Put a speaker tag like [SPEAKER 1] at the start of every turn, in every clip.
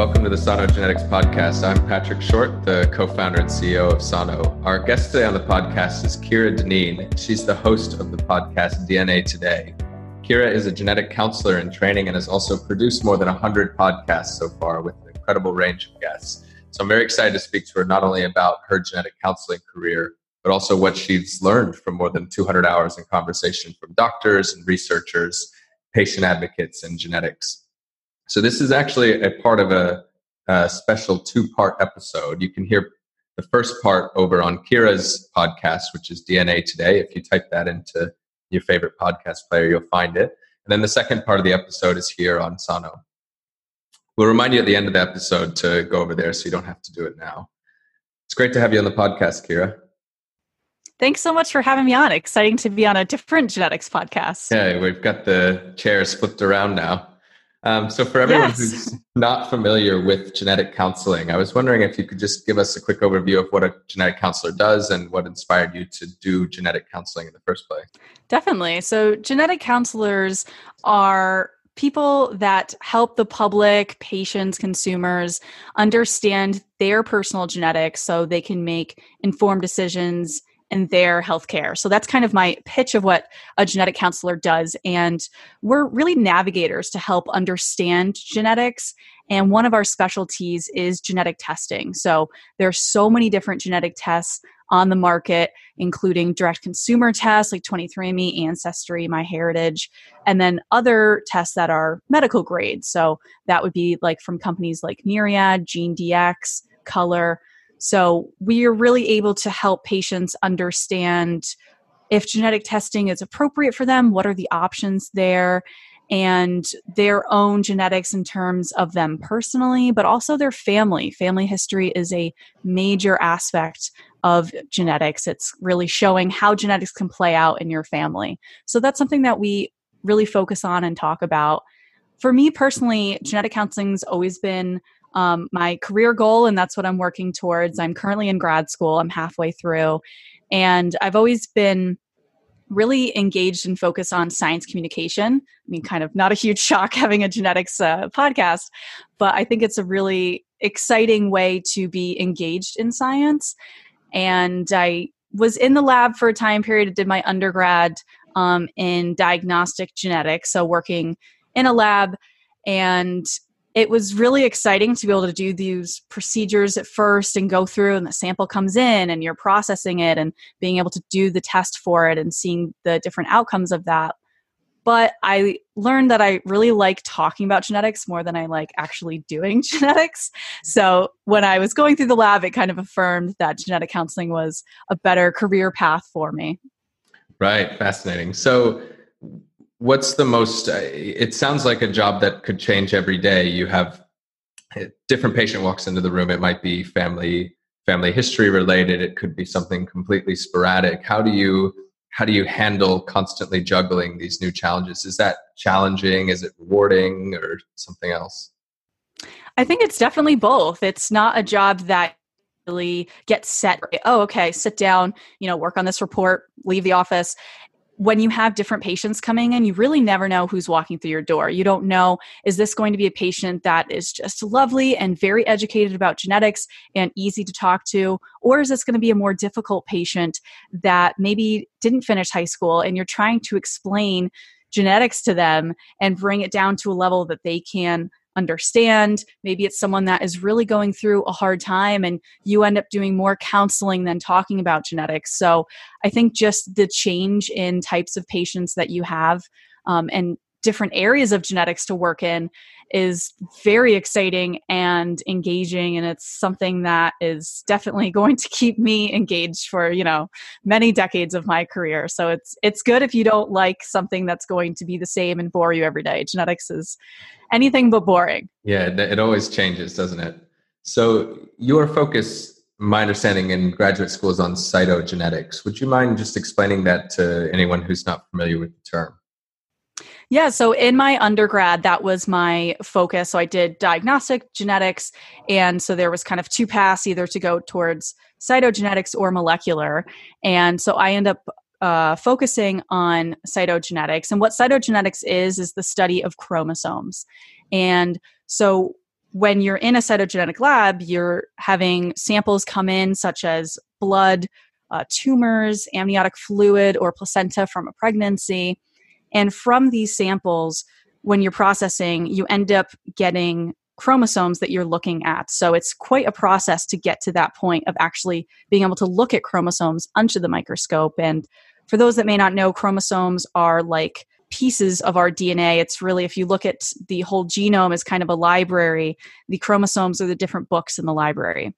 [SPEAKER 1] Welcome to the Sano Genetics Podcast. I'm Patrick Short, the co founder and CEO of Sano. Our guest today on the podcast is Kira Dineen. She's the host of the podcast DNA Today. Kira is a genetic counselor in training and has also produced more than 100 podcasts so far with an incredible range of guests. So I'm very excited to speak to her not only about her genetic counseling career, but also what she's learned from more than 200 hours in conversation from doctors and researchers, patient advocates, and genetics. So this is actually a part of a, a special two-part episode. You can hear the first part over on Kira's podcast, which is DNA Today. If you type that into your favorite podcast player, you'll find it. And then the second part of the episode is here on Sano. We'll remind you at the end of the episode to go over there so you don't have to do it now. It's great to have you on the podcast, Kira.
[SPEAKER 2] Thanks so much for having me on. Exciting to be on a different genetics podcast.
[SPEAKER 1] Yeah, we've got the chairs flipped around now. Um, so, for everyone yes. who's not familiar with genetic counseling, I was wondering if you could just give us a quick overview of what a genetic counselor does and what inspired you to do genetic counseling in the first place.
[SPEAKER 2] Definitely. So, genetic counselors are people that help the public, patients, consumers understand their personal genetics so they can make informed decisions in their healthcare. So that's kind of my pitch of what a genetic counselor does. And we're really navigators to help understand genetics. And one of our specialties is genetic testing. So there are so many different genetic tests on the market, including direct consumer tests like 23andMe, Ancestry, MyHeritage, and then other tests that are medical grade. So that would be like from companies like Myriad, GeneDx, Color. So we are really able to help patients understand if genetic testing is appropriate for them, what are the options there, and their own genetics in terms of them personally, but also their family. Family history is a major aspect of genetics. It's really showing how genetics can play out in your family. So that's something that we really focus on and talk about. For me personally, genetic counseling's always been um, my career goal, and that's what I'm working towards. I'm currently in grad school, I'm halfway through, and I've always been really engaged and focused on science communication. I mean, kind of not a huge shock having a genetics uh, podcast, but I think it's a really exciting way to be engaged in science. And I was in the lab for a time period, did my undergrad um, in diagnostic genetics, so working in a lab and it was really exciting to be able to do these procedures at first and go through and the sample comes in and you're processing it and being able to do the test for it and seeing the different outcomes of that. But i learned that i really like talking about genetics more than i like actually doing genetics. So when i was going through the lab it kind of affirmed that genetic counseling was a better career path for me.
[SPEAKER 1] Right. Fascinating. So what's the most uh, it sounds like a job that could change every day. You have a different patient walks into the room. It might be family family history related. It could be something completely sporadic. How do you how do you handle constantly juggling these new challenges? Is that challenging? Is it rewarding or something else?
[SPEAKER 2] I think it's definitely both. It's not a job that really gets set. Oh okay sit down you know work on this report leave the office when you have different patients coming in, you really never know who's walking through your door. You don't know, is this going to be a patient that is just lovely and very educated about genetics and easy to talk to? Or is this going to be a more difficult patient that maybe didn't finish high school and you're trying to explain genetics to them and bring it down to a level that they can understand. Maybe it's someone that is really going through a hard time and you end up doing more counseling than talking about genetics. So I think just the change in types of patients that you have um, and different areas of genetics to work in is very exciting and engaging and it's something that is definitely going to keep me engaged for you know many decades of my career. So it's it's good if you don't like something that's going to be the same and bore you every day. Genetics is anything but boring.
[SPEAKER 1] Yeah it always changes doesn't it? So your focus my understanding in graduate school is on cytogenetics. Would you mind just explaining that to anyone who's not familiar with the term
[SPEAKER 2] yeah, so in my undergrad, that was my focus. So I did diagnostic genetics. And so there was kind of two paths either to go towards cytogenetics or molecular. And so I end up uh, focusing on cytogenetics. And what cytogenetics is, is the study of chromosomes. And so when you're in a cytogenetic lab, you're having samples come in, such as blood, uh, tumors, amniotic fluid, or placenta from a pregnancy. And from these samples, when you're processing, you end up getting chromosomes that you're looking at. So it's quite a process to get to that point of actually being able to look at chromosomes under the microscope. And for those that may not know, chromosomes are like pieces of our DNA. It's really, if you look at the whole genome as kind of a library, the chromosomes are the different books in the library.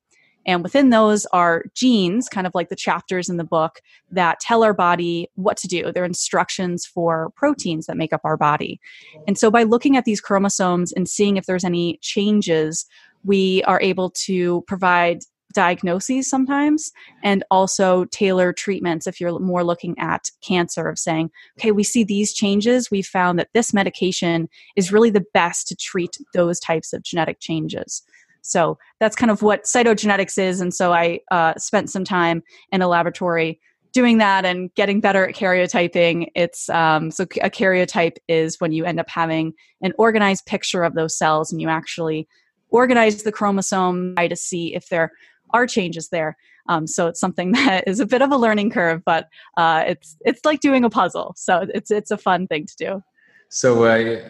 [SPEAKER 2] And within those are genes, kind of like the chapters in the book, that tell our body what to do. They're instructions for proteins that make up our body. And so by looking at these chromosomes and seeing if there's any changes, we are able to provide diagnoses sometimes and also tailor treatments if you're more looking at cancer of saying okay we see these changes we found that this medication is really the best to treat those types of genetic changes so that's kind of what cytogenetics is. And so I uh, spent some time in a laboratory doing that and getting better at karyotyping. It's um, so a karyotype is when you end up having an organized picture of those cells and you actually organize the chromosome to see if there are changes there. Um, so it's something that is a bit of a learning curve, but uh, it's it's like doing a puzzle. So it's it's a fun thing to do.
[SPEAKER 1] So I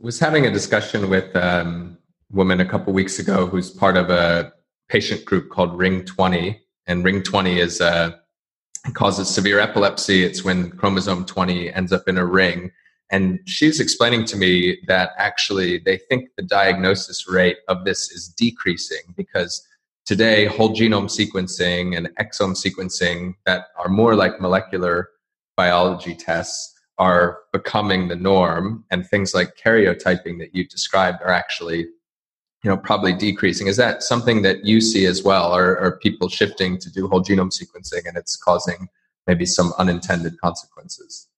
[SPEAKER 1] was having a discussion with um, woman a couple weeks ago who's part of a patient group called Ring 20. And Ring 20 is uh, causes severe epilepsy. It's when chromosome 20 ends up in a ring. And she's explaining to me that actually they think the diagnosis rate of this is decreasing because today whole genome sequencing and exome sequencing that are more like molecular biology tests are becoming the norm and things like karyotyping that you described are actually you know probably decreasing is that something that you see as well or are people shifting to do whole genome sequencing and it's causing maybe some unintended consequences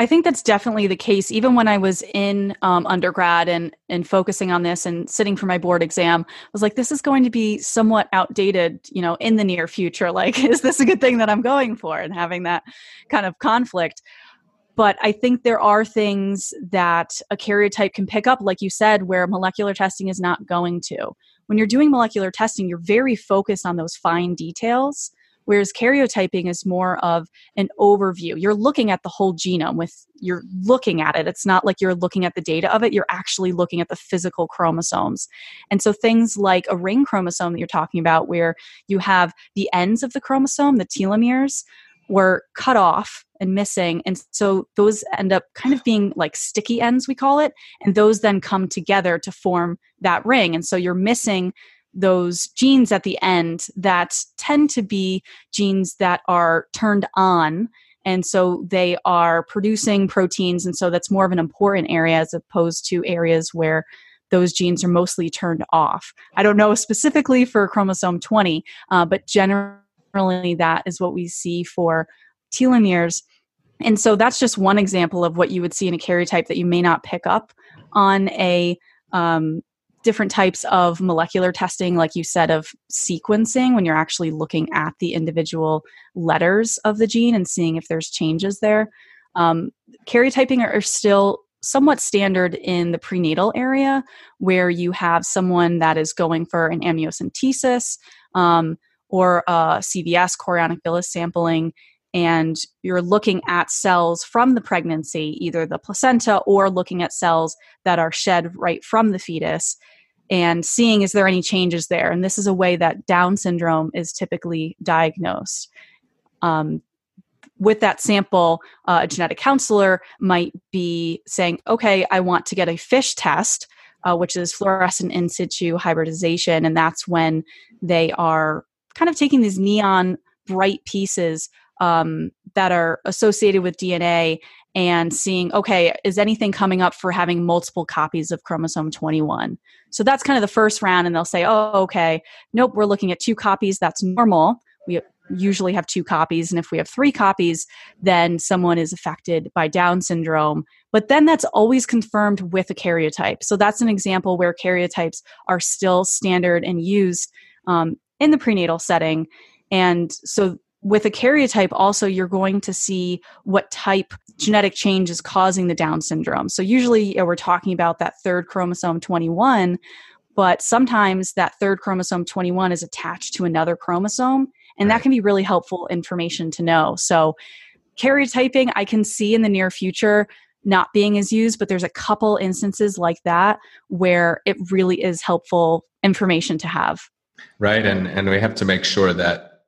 [SPEAKER 2] I think that's definitely the case. Even when I was in um, undergrad and and focusing on this and sitting for my board exam, I was like, this is going to be somewhat outdated, you know, in the near future. Like, is this a good thing that I'm going for? And having that kind of conflict but I think there are things that a karyotype can pick up, like you said, where molecular testing is not going to. When you're doing molecular testing, you're very focused on those fine details, whereas karyotyping is more of an overview. You're looking at the whole genome with you're looking at it. It's not like you're looking at the data of it, you're actually looking at the physical chromosomes. And so things like a ring chromosome that you're talking about where you have the ends of the chromosome, the telomeres, were cut off and missing. And so those end up kind of being like sticky ends, we call it. And those then come together to form that ring. And so you're missing those genes at the end that tend to be genes that are turned on. And so they are producing proteins. And so that's more of an important area as opposed to areas where those genes are mostly turned off. I don't know specifically for chromosome 20, uh, but generally generally that is what we see for telomeres. And so that's just one example of what you would see in a karyotype that you may not pick up on a um, different types of molecular testing, like you said, of sequencing when you're actually looking at the individual letters of the gene and seeing if there's changes there. Um, karyotyping are, still somewhat standard in the prenatal area where you have someone that is going for an amniocentesis. Um, or uh, CVS, chorionic villus sampling, and you're looking at cells from the pregnancy, either the placenta or looking at cells that are shed right from the fetus, and seeing is there any changes there. And this is a way that Down syndrome is typically diagnosed. Um, with that sample, uh, a genetic counselor might be saying, okay, I want to get a FISH test, uh, which is fluorescent in situ hybridization. And that's when they are kind of taking these neon bright pieces um, that are associated with DNA and seeing, okay, is anything coming up for having multiple copies of chromosome 21? So that's kind of the first round, and they'll say, oh, okay, nope, we're looking at two copies, that's normal. We usually have two copies, and if we have three copies, then someone is affected by Down syndrome. But then that's always confirmed with a karyotype. So that's an example where karyotypes are still standard and used um, in the prenatal setting. And so with a karyotype also you're going to see what type genetic change is causing the down syndrome. So usually you know, we're talking about that third chromosome 21 but sometimes that third chromosome 21 is attached to another chromosome and that can be really helpful information to know. So karyotyping i can see in the near future not being as used but there's a couple instances like that where it really is helpful information to have
[SPEAKER 1] right? And and we have to make sure that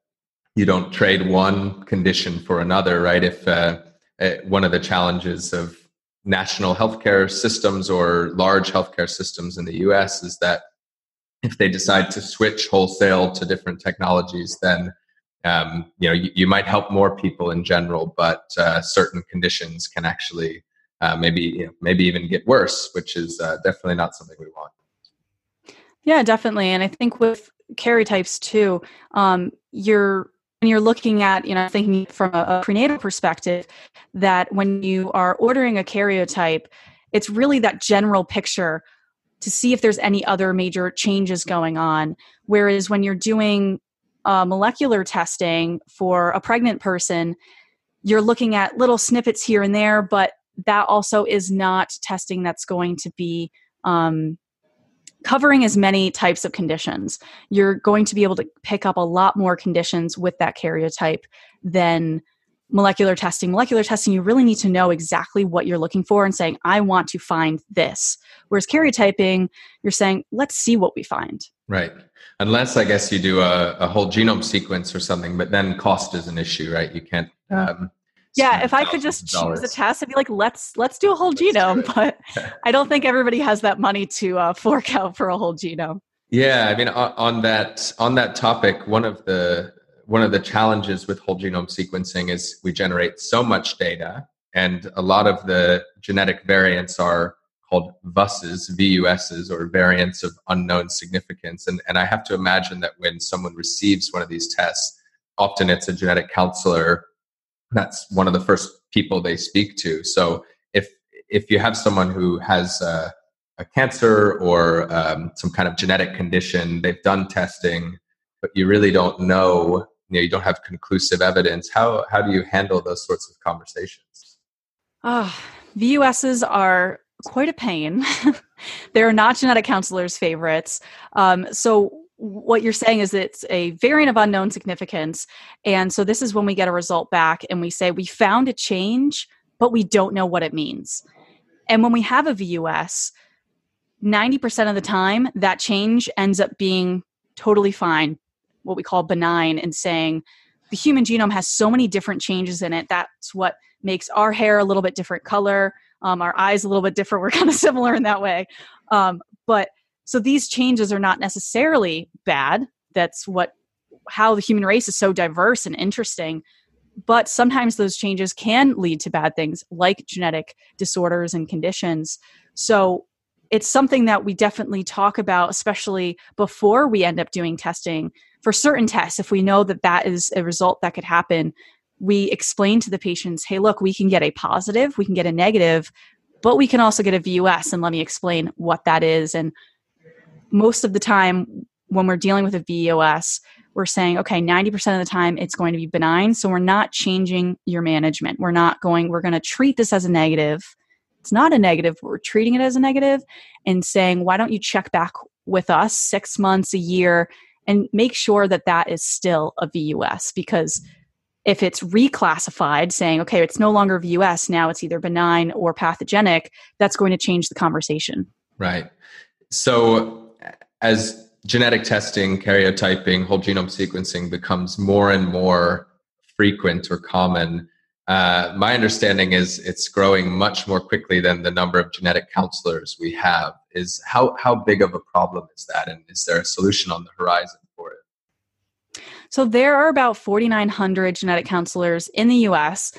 [SPEAKER 1] you don't trade one condition for another right? If uh, uh one of the challenges of national healthcare systems or large healthcare systems in the US is that if they decide to switch wholesale to different technologies, then um, you know you, you, might help more people in general, but uh, certain conditions can actually uh, maybe you know, maybe even get worse, which is uh, definitely not something we want.
[SPEAKER 2] Yeah, definitely, and I think with karyotypes too, um, you're when you're looking at, you know, thinking from a, a prenatal perspective, that when you are ordering a karyotype, it's really that general picture to see if there's any other major changes going on. Whereas when you're doing uh, molecular testing for a pregnant person, you're looking at little snippets here and there, but that also is not testing that's going to be um, covering as many types of conditions. You're going to be able to pick up a lot more conditions with that karyotype than molecular testing. Molecular testing, you really need to know exactly what you're looking for and saying, I want to find this. Whereas karyotyping, you're saying, let's see what we find.
[SPEAKER 1] Right. Unless I guess you do a, a whole genome sequence or something, but then cost is an issue, right? You can't um,
[SPEAKER 2] yeah if i could just choose a test i'd be like let's let's do a whole let's genome but i don't think everybody has that money to uh, fork out for a whole genome.
[SPEAKER 1] Yeah i mean on, on that on that topic one of the one of the challenges with whole genome sequencing is we generate so much data and a lot of the genetic variants are called VUSs, VUSs, or variants of unknown significance. And, and I have to imagine that when someone receives one of these tests, often it's a genetic counselor that's one of the first people they speak to. So if if you have someone who has a, a cancer or um, some kind of genetic condition, they've done testing, but you really don't know, you know, you don't have conclusive evidence. How how do you handle those sorts of conversations?
[SPEAKER 2] Oh, VUSs are quite a pain. They're not genetic counselors' favorites. Um, so what you're saying is it's a variant of unknown significance. And so this is when we get a result back and we say we found a change, but we don't know what it means. And when we have a VUS, 90% of the time that change ends up being totally fine, what we call benign, and saying the human genome has so many different changes in it. That's what makes our hair a little bit different color, um, our eyes a little bit different. We're kind of similar in that way. Um, but so these changes are not necessarily bad. That's what how the human race is so diverse and interesting. But sometimes those changes can lead to bad things like genetic disorders and conditions. So it's something that we definitely talk about, especially before we end up doing testing for certain tests. If we know that that is a result that could happen, we explain to the patients, hey, look, we can get a positive, we can get a negative, but we can also get a VUS. And let me explain what that is and most of the time when we're dealing with a VUS, we're saying, okay, 90% of the time it's going to be benign. So we're not changing your management. We're not going, we're going to treat this as a negative. It's not a negative, we're treating it as a negative and saying, why don't you check back with us six months, a year, and make sure that that is still a VUS? Because if it's reclassified, saying, okay, it's no longer VUS, now it's either benign or pathogenic, that's going to change the conversation.
[SPEAKER 1] Right. So as genetic testing, karyotyping, whole genome sequencing becomes more and more frequent or common, uh, my understanding is it's growing much more quickly than the number of genetic counselors we have. Is how how big of a problem is that, and is there a solution on the horizon for it?
[SPEAKER 2] So there are about 4,900 genetic counselors in the U.S.,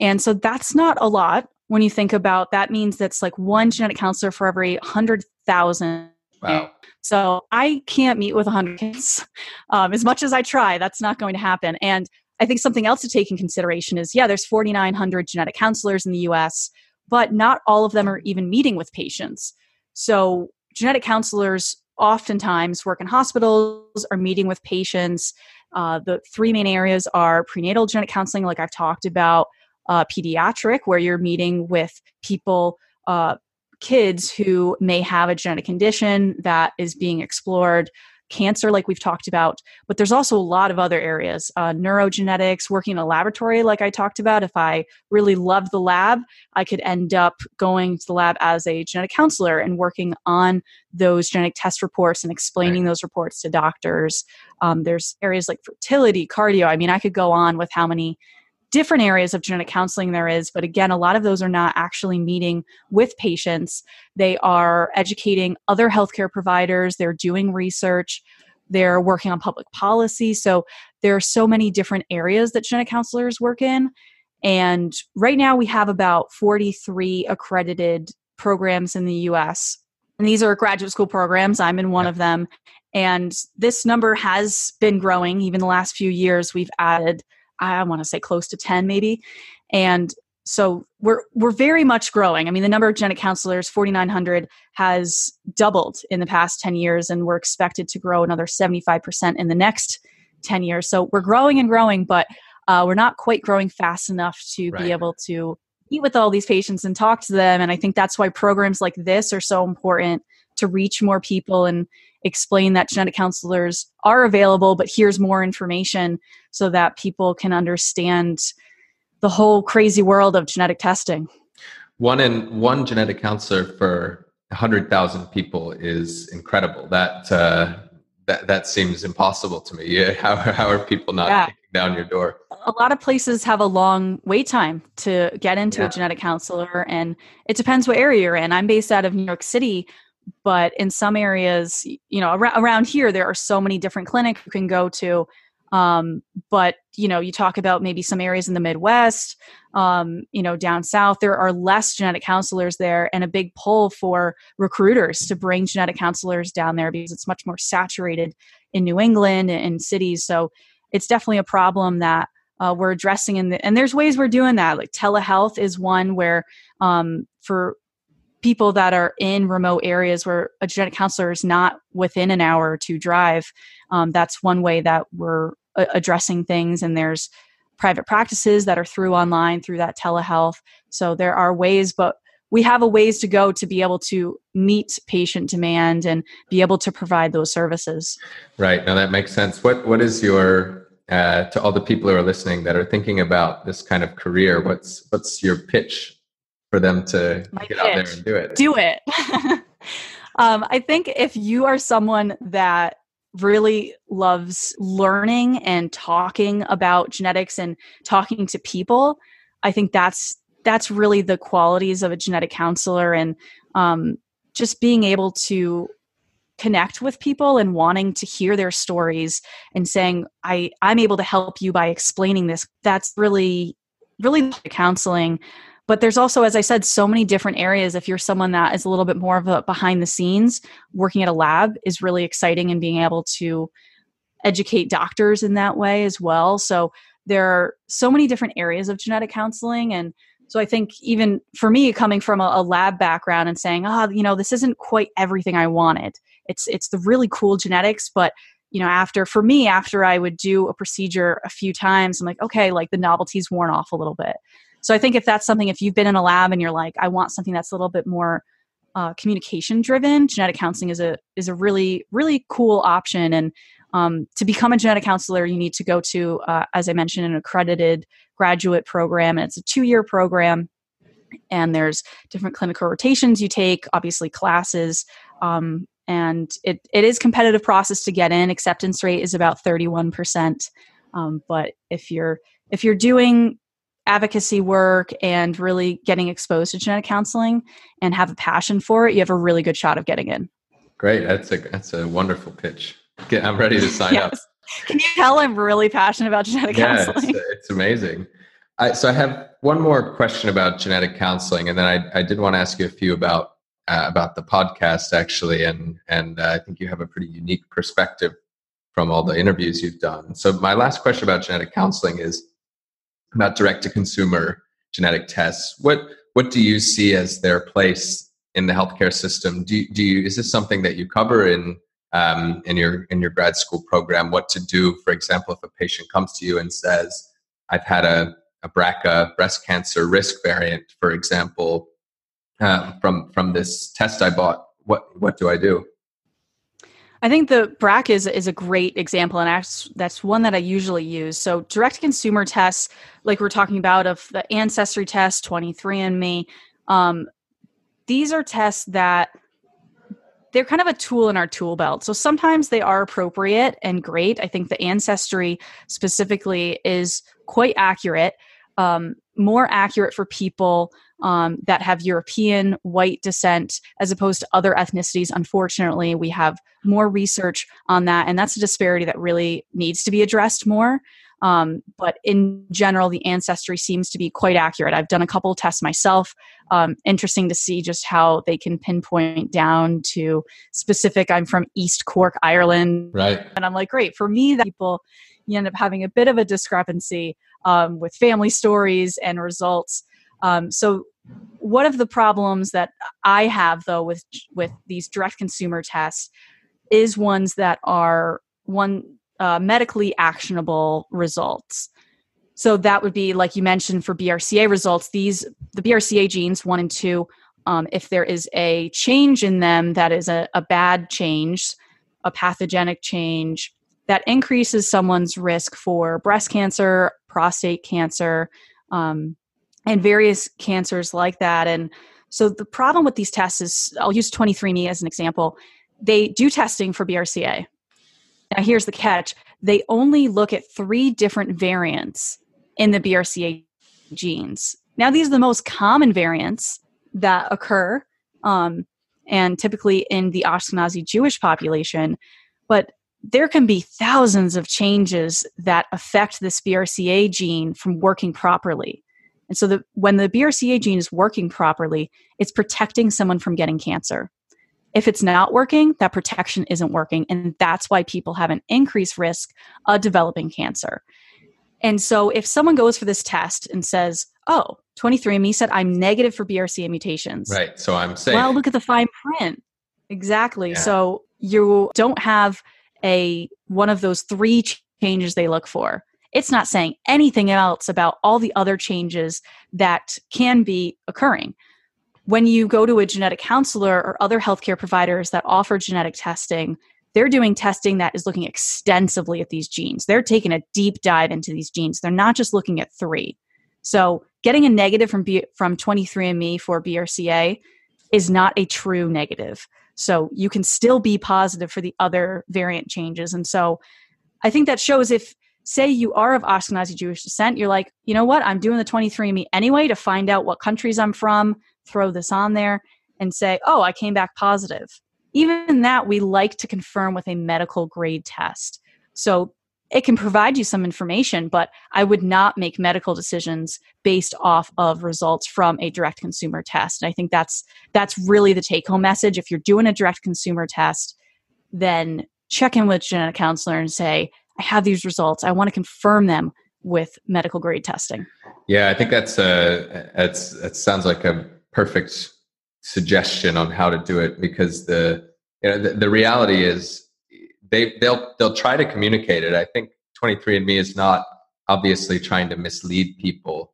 [SPEAKER 2] and so that's not a lot when you think about. That means that's like one genetic counselor for every 100,000
[SPEAKER 1] Wow.
[SPEAKER 2] So I can't meet with 100 kids. Um, as much as I try, that's not going to happen. And I think something else to take in consideration is yeah, there's 4,900 genetic counselors in the US, but not all of them are even meeting with patients. So genetic counselors oftentimes work in hospitals, are meeting with patients. Uh, the three main areas are prenatal genetic counseling, like I've talked about, uh, pediatric, where you're meeting with people uh, kids who may have a genetic condition that is being explored cancer, like we've talked about, but there's also a lot of other areas. Uh, neurogenetics, working in a laboratory, like I talked about. If I really loved the lab, I could end up going to the lab as a genetic counselor and working on those genetic test reports and explaining right. those reports to doctors. Um, there's areas like fertility, cardio. I mean, I could go on with how many different areas of genetic counseling there is but again a lot of those are not actually meeting with patients. They are educating other healthcare providers. They're doing research. They're working on public policy. So there are so many different areas that genetic counselors work in. And right now we have about 43 accredited programs in the US and these are graduate school programs. I'm in one yeah. of them. And this number has been growing. Even the last few years we've added I want to say close to 10 maybe. And so we're we're very much growing. I mean, the number of genetic counselors, 4,900, has doubled in the past 10 years, and we're expected to grow another 75% in the next 10 years. So we're growing and growing, but uh, we're not quite growing fast enough to right. be able to meet with all these patients and talk to them. And I think that's why programs like this are so important to reach more people and explain that genetic counselors are available, but here's more information so that people can understand the whole crazy world of genetic testing.
[SPEAKER 1] One in one genetic counselor for 100,000 people is incredible. That uh, that that seems impossible to me. How how are people not yeah. kicking down your door?
[SPEAKER 2] A lot of places have a long wait time to get into yeah. a genetic counselor, and it depends what area you're in. I'm based out of New York City, but in some areas you know ar- around here there are so many different clinics you can go to um, but you know you talk about maybe some areas in the midwest um, you know down south there are less genetic counselors there and a big pull for recruiters to bring genetic counselors down there because it's much more saturated in new england and cities so it's definitely a problem that uh, we're addressing in the, and there's ways we're doing that like telehealth is one where um, for people that are in remote areas where a genetic counselor is not within an hour or two drive um, that's one way that we're uh, addressing things. And there's private practices that are through online through that telehealth. So there are ways but we have a ways to go to be able to meet patient demand and be able to provide those services.
[SPEAKER 1] Right. Now that makes sense. What what is your uh, to all the people who are listening that are thinking about this kind of career what's what's your pitch for them to My get pitch. out there and do it.
[SPEAKER 2] Do it. um, I think if you are someone that really loves learning and talking about genetics and talking to people, I think that's that's really the qualities of a genetic counselor and um, just being able to connect with people and wanting to hear their stories and saying i i'm able to help you by explaining this that's really really counseling but there's also as i said so many different areas. If you're someone that is a little bit more of a behind the scenes working at a lab is really exciting and being able to educate doctors in that way as well. So there are so many different areas of genetic counseling. And so i think even for me coming from a, a lab background and saying oh you know this isn't quite everything i wanted. It's it's the really cool genetics but you know after for me after i would do a procedure a few times i'm like okay like the novelty's worn off a little bit so I think if that's something, if you've been in a lab and you're like, I want something that's a little bit more uh, communication driven, genetic counseling is a is a really really cool option. And um, to become a genetic counselor, you need to go to, uh, as I mentioned, an accredited graduate program, and it's a two year program. And there's different clinical rotations you take, obviously classes, um, and it, it is competitive process to get in. Acceptance rate is about 31%. Um, but if you're if you're doing advocacy work and really getting exposed to genetic counseling and have a passion for it, you have a really good shot of getting in.
[SPEAKER 1] Great. That's a that's a wonderful pitch. Get, I'm ready to sign yes. up.
[SPEAKER 2] Can you tell I'm really passionate about genetic yeah, counseling?
[SPEAKER 1] It's, it's amazing. I, so I have one more question about genetic counseling, and then I, I did want to ask you a few about uh, about the podcast actually, and and uh, I think you have a pretty unique perspective from all the interviews you've done. So my last question about genetic counseling is about direct to consumer genetic tests. What what do you see as their place in the healthcare system? Do do you is this something that you cover in um, in your in your grad school program? What to do, for example, if a patient comes to you and says, "I've had a a BRCA breast cancer risk variant, for example, uh, from from this test I bought, what what do I do?
[SPEAKER 2] I think the BRCA is, is a great example, and that's, that's one that I usually use. So, direct consumer tests, like we're talking about, of the Ancestry test, 23andMe, um, these are tests that they're kind of a tool in our tool belt. So sometimes they are appropriate and great. I think the Ancestry specifically is quite accurate, um, more accurate for people um, that have European white descent as opposed to other ethnicities. Unfortunately, we have more research on that, and that's a disparity that really needs to be addressed more. Um, but in general, the ancestry seems to be quite accurate. I've done a couple tests myself. Um, interesting to see just how they can pinpoint down to specific. I'm from East Cork, Ireland,
[SPEAKER 1] right?
[SPEAKER 2] And I'm like, great. For me, that people you end up having a bit of a discrepancy um, with family stories and results. Um, so one of the problems that I have though with with these direct consumer tests is ones that are one uh, medically actionable results. So that would be like you mentioned for BRCA results. These the BRCA genes one and two. Um, if there is a change in them that is a, a bad change, a pathogenic change that increases someone's risk for breast cancer, prostate cancer, um, and various cancers like that. And so the problem with these tests is I'll use 23andMe as an example. They do testing for BRCA. Now, here's the catch they only look at three different variants in the BRCA genes. Now, these are the most common variants that occur, um, and typically in the Ashkenazi Jewish population. But there can be thousands of changes that affect this BRCA gene from working properly. And so the, when the BRCA gene is working properly, it's protecting someone from getting cancer. If it's not working, that protection isn't working. And that's why people have an increased risk of developing cancer. And so if someone goes for this test and says, oh, 23andMe said I'm negative for BRCA mutations.
[SPEAKER 1] Right. So I'm saying.
[SPEAKER 2] Well, look at the fine print. Exactly. Yeah. So you don't have a one of those three changes they look for it's not saying anything else about all the other changes that can be occurring. When you go to a genetic counselor or other healthcare providers that offer genetic testing, they're doing testing that is looking extensively at these genes. They're taking a deep dive into these genes. They're not just looking at three. So, getting a negative from B- from 23andMe for BRCA is not a true negative. So, you can still be positive for the other variant changes. And so, I think that shows if say you are of Ashkenazi Jewish descent, you're like, you know what? I'm doing the 23andMe anyway to find out what countries I'm from, throw this on there and say, oh, I came back positive. Even that, we like to confirm with a medical grade test. So it can provide you some information, but I would not make medical decisions based off of results from a direct consumer test. And I think that's that's really the take home message. If you're doing a direct consumer test, then check in with genetic counselor and say, I have these results. I want to confirm them with medical grade testing.
[SPEAKER 1] Yeah, I think that's a that's that sounds like a perfect suggestion on how to do it because the you know the, the reality is they they'll they'll try to communicate it. I think 23andMe is not obviously trying to mislead people,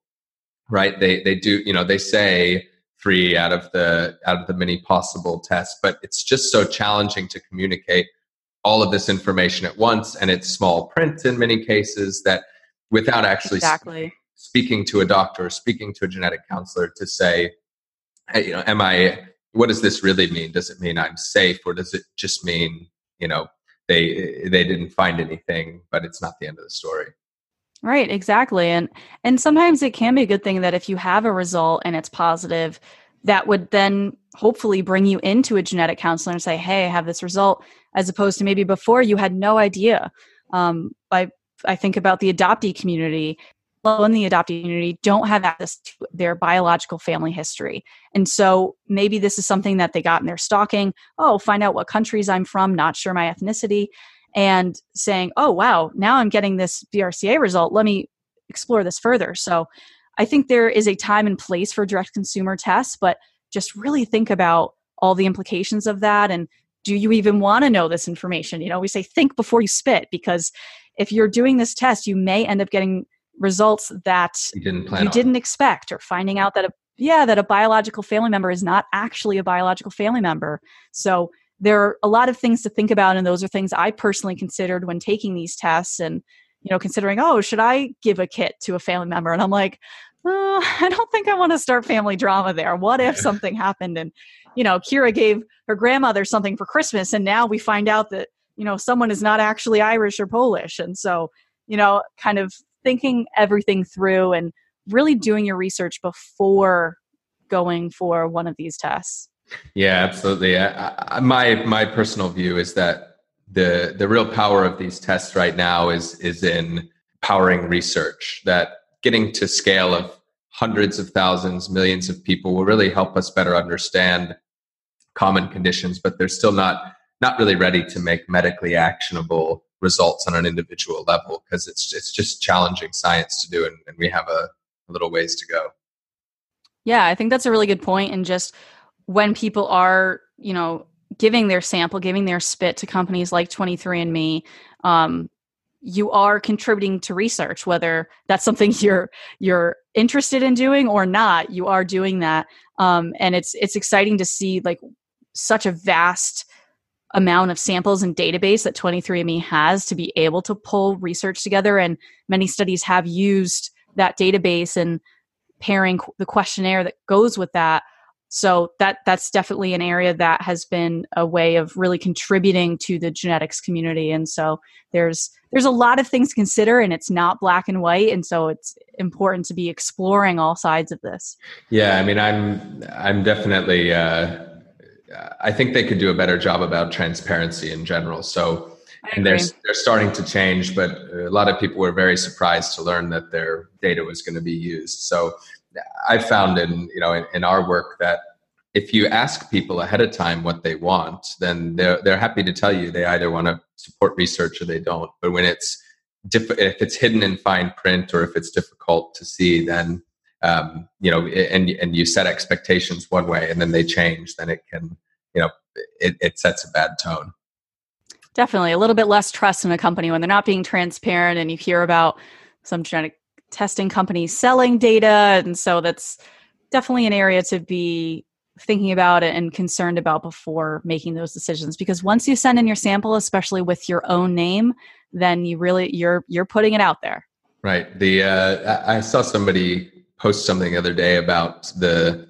[SPEAKER 1] right? They they do you know they say three out of the out of the many possible tests, but it's just so challenging to communicate all of this information at once and it's small print in many cases that without actually
[SPEAKER 2] exactly.
[SPEAKER 1] speaking to a doctor or speaking to a genetic counselor to say hey, you know am i what does this really mean? Does it mean i'm safe or does it just mean you know they they didn't find anything but it's not the end of the story?
[SPEAKER 2] Right exactly and and sometimes it can be a good thing that if you have a result and it's positive that would then hopefully bring you into a genetic counselor and say, hey, I have this result, as opposed to maybe before you had no idea. Um, I, I think about the adoptee community. Well, in the adoptee community, don't have access to their biological family history. And so maybe this is something that they got in their stalking. Oh, find out what countries I'm from, not sure my ethnicity, and saying, oh, wow, now I'm getting this BRCA result. Let me explore this further. So I think there is a time and place for direct consumer tests, but just really think about all the implications of that and do you even want to know this information? You know, we say think before you spit because if you're doing this test, you may end up getting results that
[SPEAKER 1] you didn't,
[SPEAKER 2] you didn't expect or finding out that a yeah, that a biological family member is not actually a biological family member. So there are a lot of things to think about, and those are things I personally considered when taking these tests and you know considering oh should i give a kit to a family member and i'm like oh, i don't think i want to start family drama there what if something happened and you know kira gave her grandmother something for christmas and now we find out that you know someone is not actually irish or polish. And so you know kind of thinking everything through and really doing your research before going for one of these tests.
[SPEAKER 1] Yeah absolutely. I, I, my my personal view is that the the real power of these tests right now is is in powering research that getting to scale of hundreds of thousands millions of people will really help us better understand common conditions but they're still not not really ready to make medically actionable results on an individual level because it's it's just challenging science to do and, and we have a, a little ways to go.
[SPEAKER 2] Yeah i think that's a really good point and just when people are you know giving their sample, giving their spit to companies like 23andMe, um, you are contributing to research, whether that's something you're you're interested in doing or not. You are doing that, um, and it's it's exciting to see like such a vast amount of samples and database that 23andMe has to be able to pull research together. And many studies have used that database and pairing the questionnaire that goes with that so that that's definitely an area that has been a way of really contributing to the genetics community. And so there's there's a lot of things to consider and it's not black and white. And so it's important to be exploring all sides of this.
[SPEAKER 1] Yeah i mean i'm i'm definitely uh, i think they could do a better job about transparency in general. So and they're they're starting to change but a lot of people were very surprised to learn that their data was going to be used. So I've found in you know in, in, our work that if you ask people ahead of time what they want, then they're they're happy to tell you they either want to support research or they don't. But when it's diff- if it's hidden in fine print or if it's difficult to see, then um, you know and and you set expectations one way and then they change, then it can you know it, it sets a bad tone.
[SPEAKER 2] Definitely, a little bit less trust in a company when they're not being transparent, and you hear about some genetic testing companies selling data. And so that's definitely an area to be thinking about and concerned about before making those decisions. Because once you send in your sample especially with your own name then you really you're you're putting it out there.
[SPEAKER 1] Right. The uh, i saw somebody post something the other day about the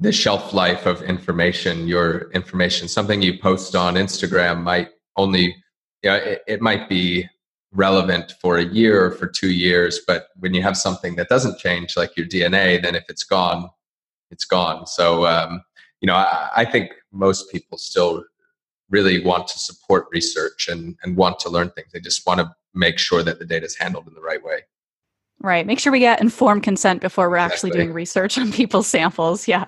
[SPEAKER 1] the shelf life of information your information. Something you post on instagram might only you know it, it might be relevant for a year or for two years. But when you have something that doesn't change, like your DNA, then if it's gone, it's gone. So, um, you know, I, I, think most people still really want to support research and, and want to learn things. They just want to make sure that the data is handled in the right way.
[SPEAKER 2] Right. Make sure we get informed consent before we're exactly. actually doing research on people's samples. Yeah.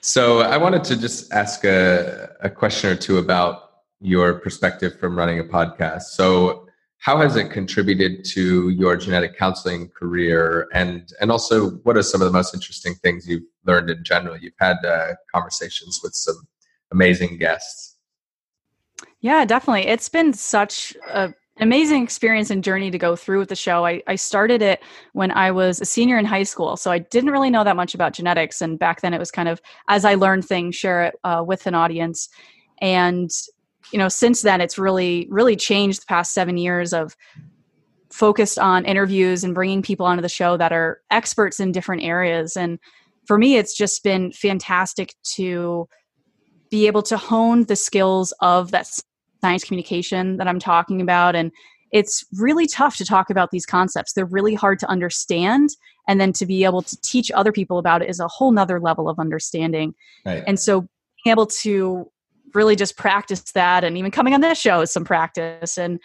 [SPEAKER 1] So I wanted to just ask a, a question or two about your perspective from running a podcast. So how has it contributed to your genetic counseling career and and also what are some of the most interesting things you've learned in general you've had uh, conversations with some amazing guests
[SPEAKER 2] yeah definitely it's been such a amazing experience and journey to go through with the show. I, I started it when I was a senior in high school, so I didn't really know that much about genetics. And back then, it was kind of as I learned things, share it uh, with an audience. And you know since then it's really really changed the past seven years of focused on interviews and bringing people onto the show that are experts in different areas. And for me it's just been fantastic to be able to hone the skills of that science communication that i'm talking about. And it's really tough to talk about these concepts. They're really hard to understand. And then to be able to teach other people about it is a whole nother level of understanding. Right. and so being able to really just practice that and even coming on this show is some practice and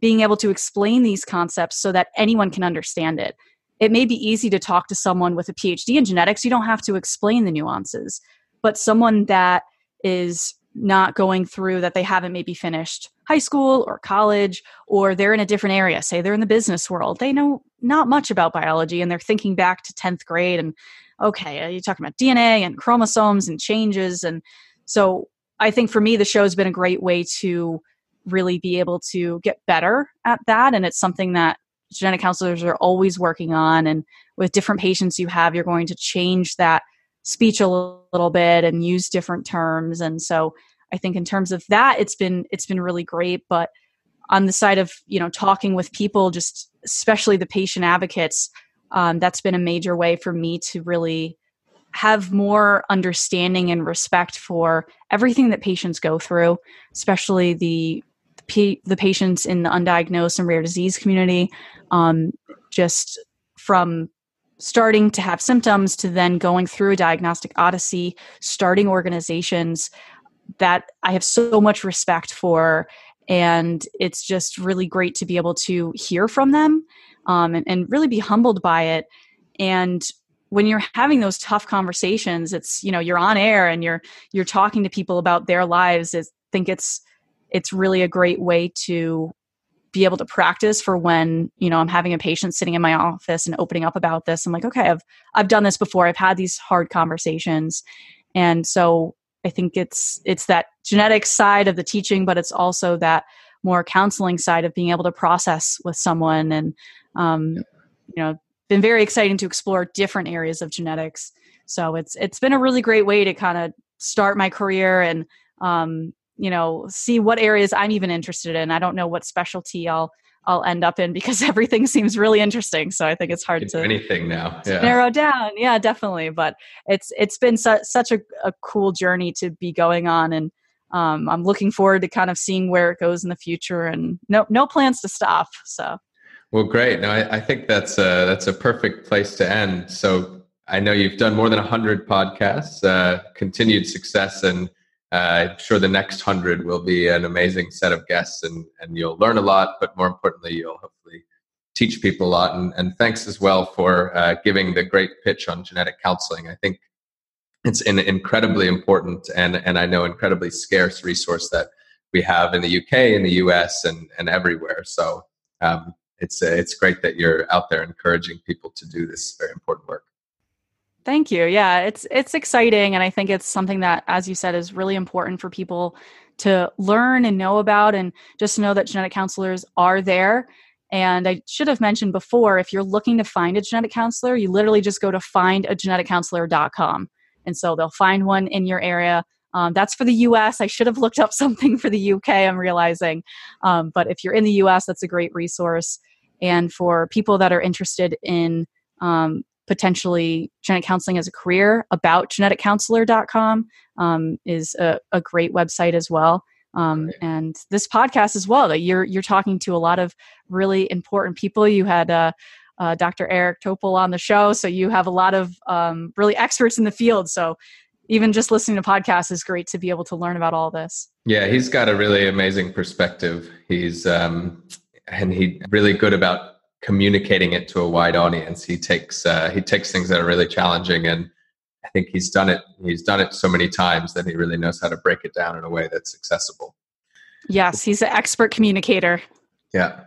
[SPEAKER 2] being able to explain these concepts so that anyone can understand it. It may be easy to talk to someone with a phd in genetics. You don't have to explain the nuances but someone that is not going through that they haven't maybe finished high school or college or they're in a different area say they're in the business world they know not much about biology and they're thinking back to 10th grade and okay you're talking about dna and chromosomes and changes and so I think for me, the show has been a great way to really be able to get better at that. And it's something that genetic counselors are always working on. And with different patients you have, you're going to change that speech a little bit and use different terms and so i think in terms of that it's been it's been really great but on the side of you know talking with people just especially the patient advocates um, that's been a major way for me to really have more understanding and respect for everything that patients go through especially the the patients in the undiagnosed and rare disease community um, just from starting to have symptoms to then going through a diagnostic odyssey starting organizations that i have so much respect for and it's just really great to be able to hear from them um, and, and really be humbled by it. And when you're having those tough conversations it's you know you're on air and you're you're talking to people about their lives i think it's it's really a great way to be able to practice for when you know i'm having a patient sitting in my office and opening up about this. I'm like okay i've i've done this before. I've had these hard conversations. And so I think it's it's that genetic side of the teaching, but it's also that more counseling side of being able to process with someone and um, you know been very exciting to explore different areas of genetics so it's it's been a really great way to kind of start my career and um, you know see what areas i'm even interested in i don't know what specialty i'll I'll end up in because everything seems really interesting. So I think it's hard to
[SPEAKER 1] anything now
[SPEAKER 2] yeah. narrow down. Yeah, definitely. But it's it's been su- such a, a cool journey to be going on, and um, I'm looking forward to kind of seeing where it goes in the future. And no no plans to stop. So.
[SPEAKER 1] Well, great. No, I, I think that's a, that's a perfect place to end. So I know you've done more than hundred podcasts. Uh, continued success and uh, I'm sure the next hundred will be an amazing set of guests, and and you'll learn a lot. But more importantly, you'll hopefully teach people a lot. And, and thanks as well for uh, giving the great pitch on genetic counseling. I think it's an incredibly important and and I know incredibly scarce resource that we have in the UK, in the US, and and everywhere. So um, it's uh, it's great that you're out there encouraging people to do this very important work.
[SPEAKER 2] Thank you. Yeah, it's it's exciting and I think it's something that as you said is really important for people to learn and know about and just know that genetic counselors are there. And I should have mentioned before if you're looking to find a genetic counselor, you literally just go to findageneticcounselor.com. And so they'll find one in your area. Um, that's for the US. I should have looked up something for the UK, I'm realizing. Um, but if you're in the US, that's a great resource. And for people that are interested in um, potentially genetic counseling as a career about geneticcounselor.com um, is a, a, great website as well. Um, right. and this podcast as well that you're you're talking to a lot of really important people. You had uh, uh, dr eric topol on the show so you have a lot of um, really experts in the field. So even just listening to podcasts is great to be able to learn about all this.
[SPEAKER 1] Yeah he's got a really amazing perspective. He's um, and he really good about communicating it to a wide audience. He takes uh, he takes things that are really challenging, and I think he's done it. He's done it so many times that he really knows how to break it down in a way that's accessible.
[SPEAKER 2] Yes, he's an expert communicator.
[SPEAKER 1] Yeah.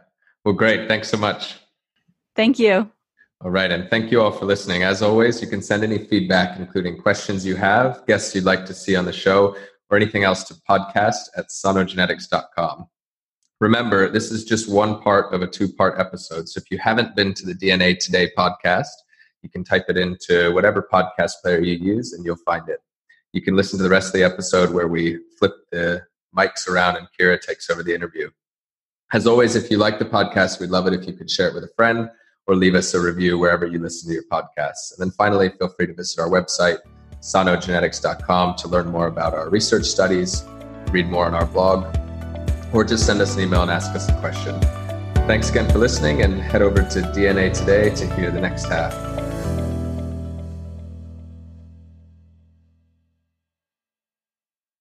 [SPEAKER 1] Well, great. Thanks so much.
[SPEAKER 2] Thank you.
[SPEAKER 1] All right. And thank you all for listening. As always, you can send any feedback, including questions you have, guests you'd like to see on the show, or anything else to podcast at sanogenetics.com. Remember, this is just one part of a two part episode. So if you haven't been to the DNA Today podcast, you can type it into whatever podcast player you use and you'll find it. You can listen to the rest of the episode where we flip the mics around and Kira takes over the interview. As always, if you like the podcast, we'd love it if you could share it with a friend or leave us a review wherever you listen to your podcasts. And then finally, feel free to visit our website, sanogenetics.com, to learn more about our research studies, read more on our blog, or just send us an email and ask us a question. Thanks again for listening and head over to DNA Today to hear the next half.